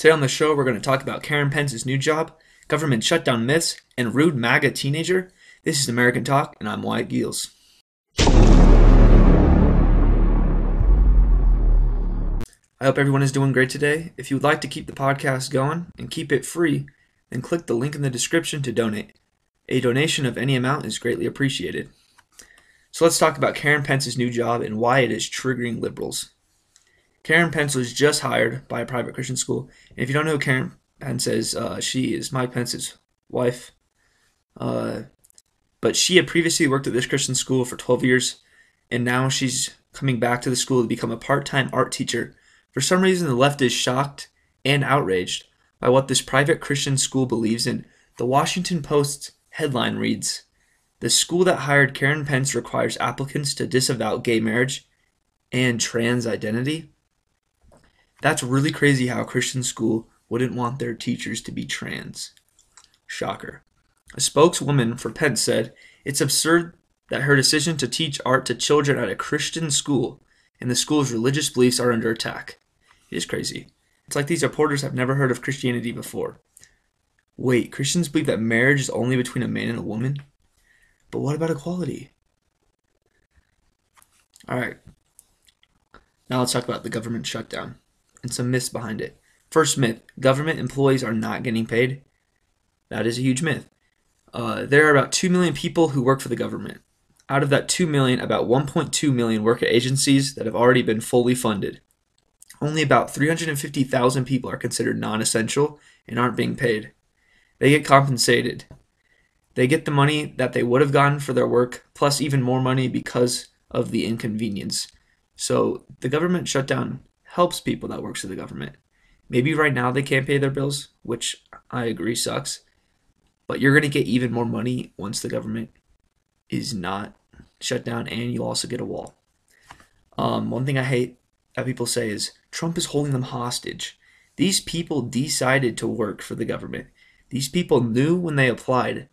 Today on the show, we're going to talk about Karen Pence's new job, government shutdown myths, and rude MAGA teenager. This is American Talk, and I'm Wyatt Giels. I hope everyone is doing great today. If you would like to keep the podcast going and keep it free, then click the link in the description to donate. A donation of any amount is greatly appreciated. So let's talk about Karen Pence's new job and why it is triggering liberals. Karen Pence was just hired by a private Christian school. And if you don't know who Karen Pence is, uh, she is Mike Pence's wife. Uh, but she had previously worked at this Christian school for 12 years, and now she's coming back to the school to become a part time art teacher. For some reason, the left is shocked and outraged by what this private Christian school believes in. The Washington Post's headline reads The school that hired Karen Pence requires applicants to disavow gay marriage and trans identity. That's really crazy how a Christian school wouldn't want their teachers to be trans. Shocker. A spokeswoman for Pence said, It's absurd that her decision to teach art to children at a Christian school and the school's religious beliefs are under attack. It is crazy. It's like these reporters have never heard of Christianity before. Wait, Christians believe that marriage is only between a man and a woman? But what about equality? Alright. Now let's talk about the government shutdown and some myths behind it. First myth government employees are not getting paid. That is a huge myth. Uh, there are about 2 million people who work for the government. Out of that 2 million, about 1.2 million work at agencies that have already been fully funded. Only about 350,000 people are considered non essential and aren't being paid. They get compensated. They get the money that they would have gotten for their work, plus even more money because of the inconvenience. So the government shutdown helps people that works for the government. Maybe right now they can't pay their bills, which I agree sucks. But you're going to get even more money once the government is not shut down and you'll also get a wall. Um, one thing I hate that people say is Trump is holding them hostage. These people decided to work for the government. These people knew when they applied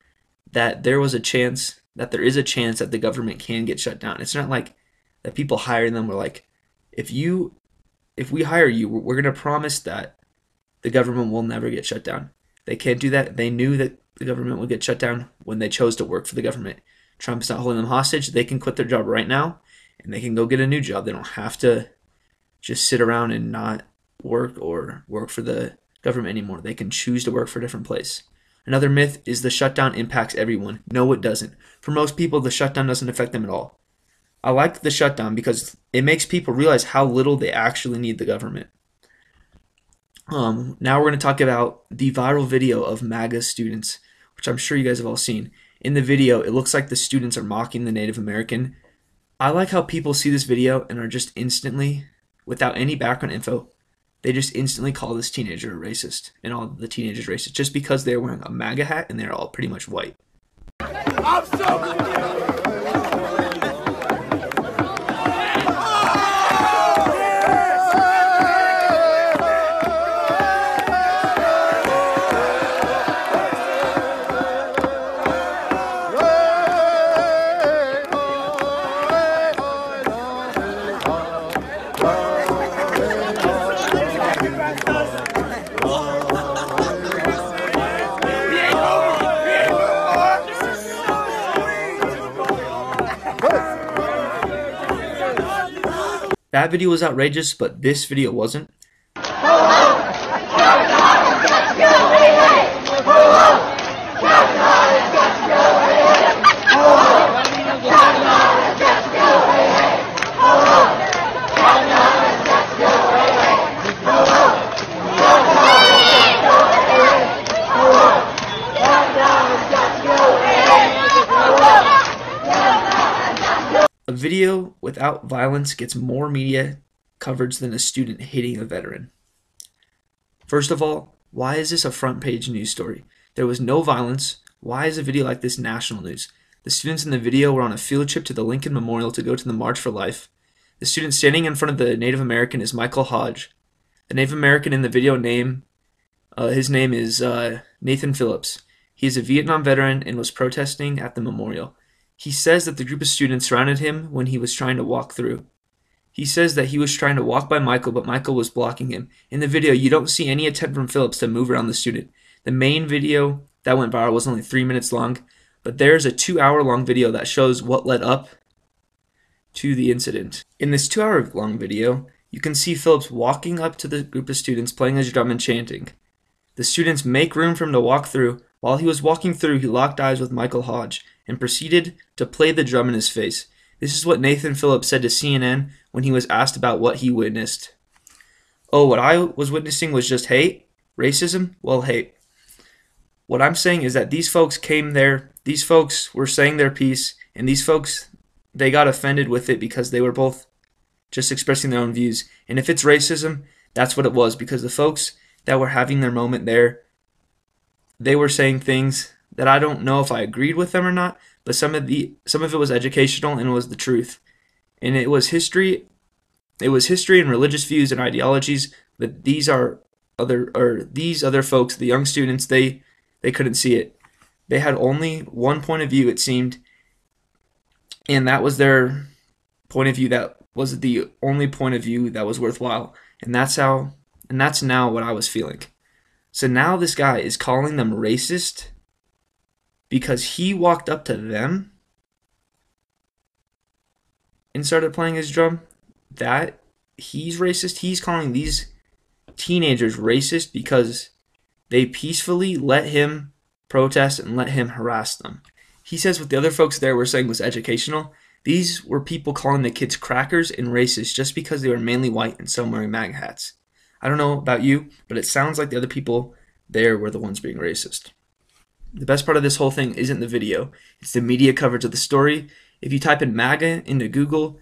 that there was a chance, that there is a chance that the government can get shut down. It's not like that people hiring them were like, if you if we hire you, we're going to promise that the government will never get shut down. They can't do that. They knew that the government would get shut down when they chose to work for the government. Trump's not holding them hostage. They can quit their job right now and they can go get a new job. They don't have to just sit around and not work or work for the government anymore. They can choose to work for a different place. Another myth is the shutdown impacts everyone. No, it doesn't. For most people, the shutdown doesn't affect them at all. I like the shutdown because it makes people realize how little they actually need the government. Um, now we're going to talk about the viral video of MAGA students, which I'm sure you guys have all seen. In the video, it looks like the students are mocking the Native American. I like how people see this video and are just instantly, without any background info, they just instantly call this teenager a racist and all the teenagers racist just because they're wearing a MAGA hat and they're all pretty much white. That video was outrageous, but this video wasn't. Video without violence gets more media coverage than a student hitting a veteran. First of all, why is this a front page news story? There was no violence. Why is a video like this national news? The students in the video were on a field trip to the Lincoln Memorial to go to the March for Life. The student standing in front of the Native American is Michael Hodge. The Native American in the video name, uh, his name is uh, Nathan Phillips. He is a Vietnam veteran and was protesting at the memorial. He says that the group of students surrounded him when he was trying to walk through. He says that he was trying to walk by Michael, but Michael was blocking him. In the video, you don't see any attempt from Phillips to move around the student. The main video that went viral was only three minutes long, but there's a two hour long video that shows what led up to the incident. In this two hour long video, you can see Phillips walking up to the group of students playing his drum and chanting. The students make room for him to walk through. While he was walking through, he locked eyes with Michael Hodge and proceeded to play the drum in his face. This is what Nathan Phillips said to CNN when he was asked about what he witnessed. Oh, what I was witnessing was just hate? Racism? Well, hate. What I'm saying is that these folks came there, these folks were saying their piece, and these folks, they got offended with it because they were both just expressing their own views. And if it's racism, that's what it was because the folks that were having their moment there, they were saying things that I don't know if I agreed with them or not, but some of the some of it was educational and was the truth. And it was history it was history and religious views and ideologies that these are other or these other folks, the young students, they they couldn't see it. They had only one point of view it seemed and that was their point of view that was the only point of view that was worthwhile. And that's how and that's now what I was feeling. So now this guy is calling them racist because he walked up to them and started playing his drum. That he's racist. He's calling these teenagers racist because they peacefully let him protest and let him harass them. He says what the other folks there were saying was educational. These were people calling the kids crackers and racist just because they were mainly white and some wearing MAGA hats. I don't know about you, but it sounds like the other people there were the ones being racist. The best part of this whole thing isn't the video, it's the media coverage of the story. If you type in MAGA into Google,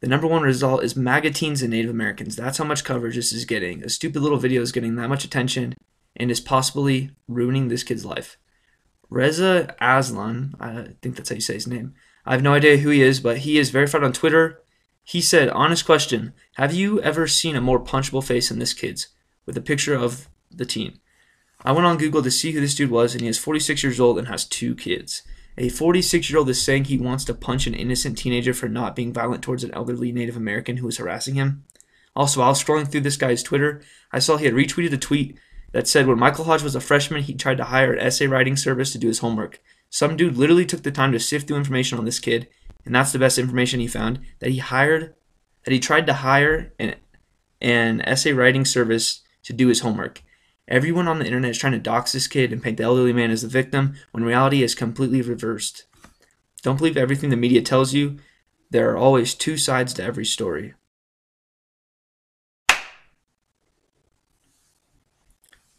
the number one result is MAGA teens and Native Americans. That's how much coverage this is getting. A stupid little video is getting that much attention and is possibly ruining this kid's life. Reza Aslan, I think that's how you say his name. I have no idea who he is, but he is verified on Twitter he said, honest question, have you ever seen a more punchable face than this kid's? With a picture of the teen. I went on Google to see who this dude was, and he is 46 years old and has two kids. A 46 year old is saying he wants to punch an innocent teenager for not being violent towards an elderly Native American who was harassing him. Also, while scrolling through this guy's Twitter, I saw he had retweeted a tweet that said when Michael Hodge was a freshman, he tried to hire an essay writing service to do his homework. Some dude literally took the time to sift through information on this kid and that's the best information he found that he hired that he tried to hire an, an essay writing service to do his homework everyone on the internet is trying to dox this kid and paint the elderly man as the victim when reality is completely reversed don't believe everything the media tells you there are always two sides to every story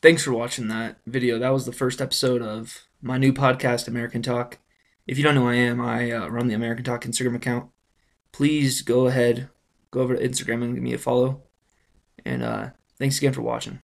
thanks for watching that video that was the first episode of my new podcast american talk if you don't know who I am, I uh, run the American Talk Instagram account. Please go ahead, go over to Instagram and give me a follow. And uh, thanks again for watching.